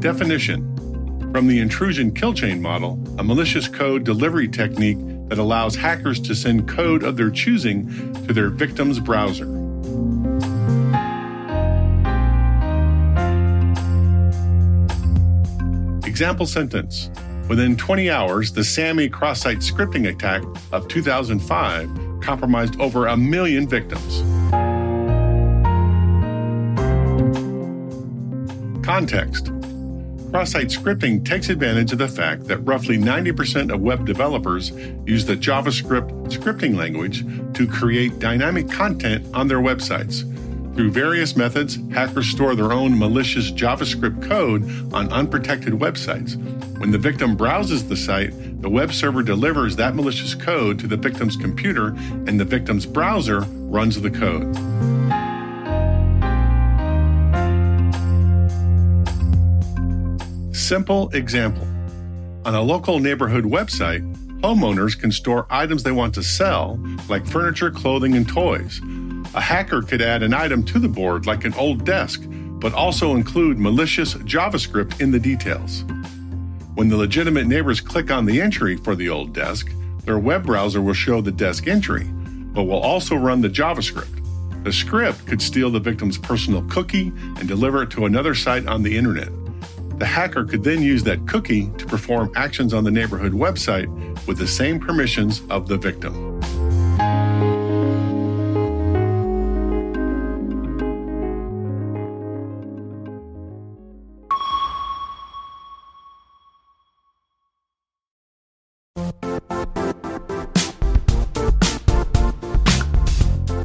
Definition From the intrusion kill chain model, a malicious code delivery technique that allows hackers to send code of their choosing to their victim's browser. Example sentence Within 20 hours, the Samy cross site scripting attack of 2005 compromised over a million victims. Context Cross site scripting takes advantage of the fact that roughly 90% of web developers use the JavaScript scripting language to create dynamic content on their websites. Through various methods, hackers store their own malicious JavaScript code on unprotected websites. When the victim browses the site, the web server delivers that malicious code to the victim's computer, and the victim's browser runs the code. Simple example On a local neighborhood website, homeowners can store items they want to sell, like furniture, clothing, and toys. A hacker could add an item to the board, like an old desk, but also include malicious JavaScript in the details. When the legitimate neighbors click on the entry for the old desk, their web browser will show the desk entry, but will also run the JavaScript. The script could steal the victim's personal cookie and deliver it to another site on the internet. The hacker could then use that cookie to perform actions on the neighborhood website with the same permissions of the victim.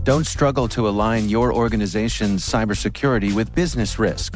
Don't struggle to align your organization's cybersecurity with business risk.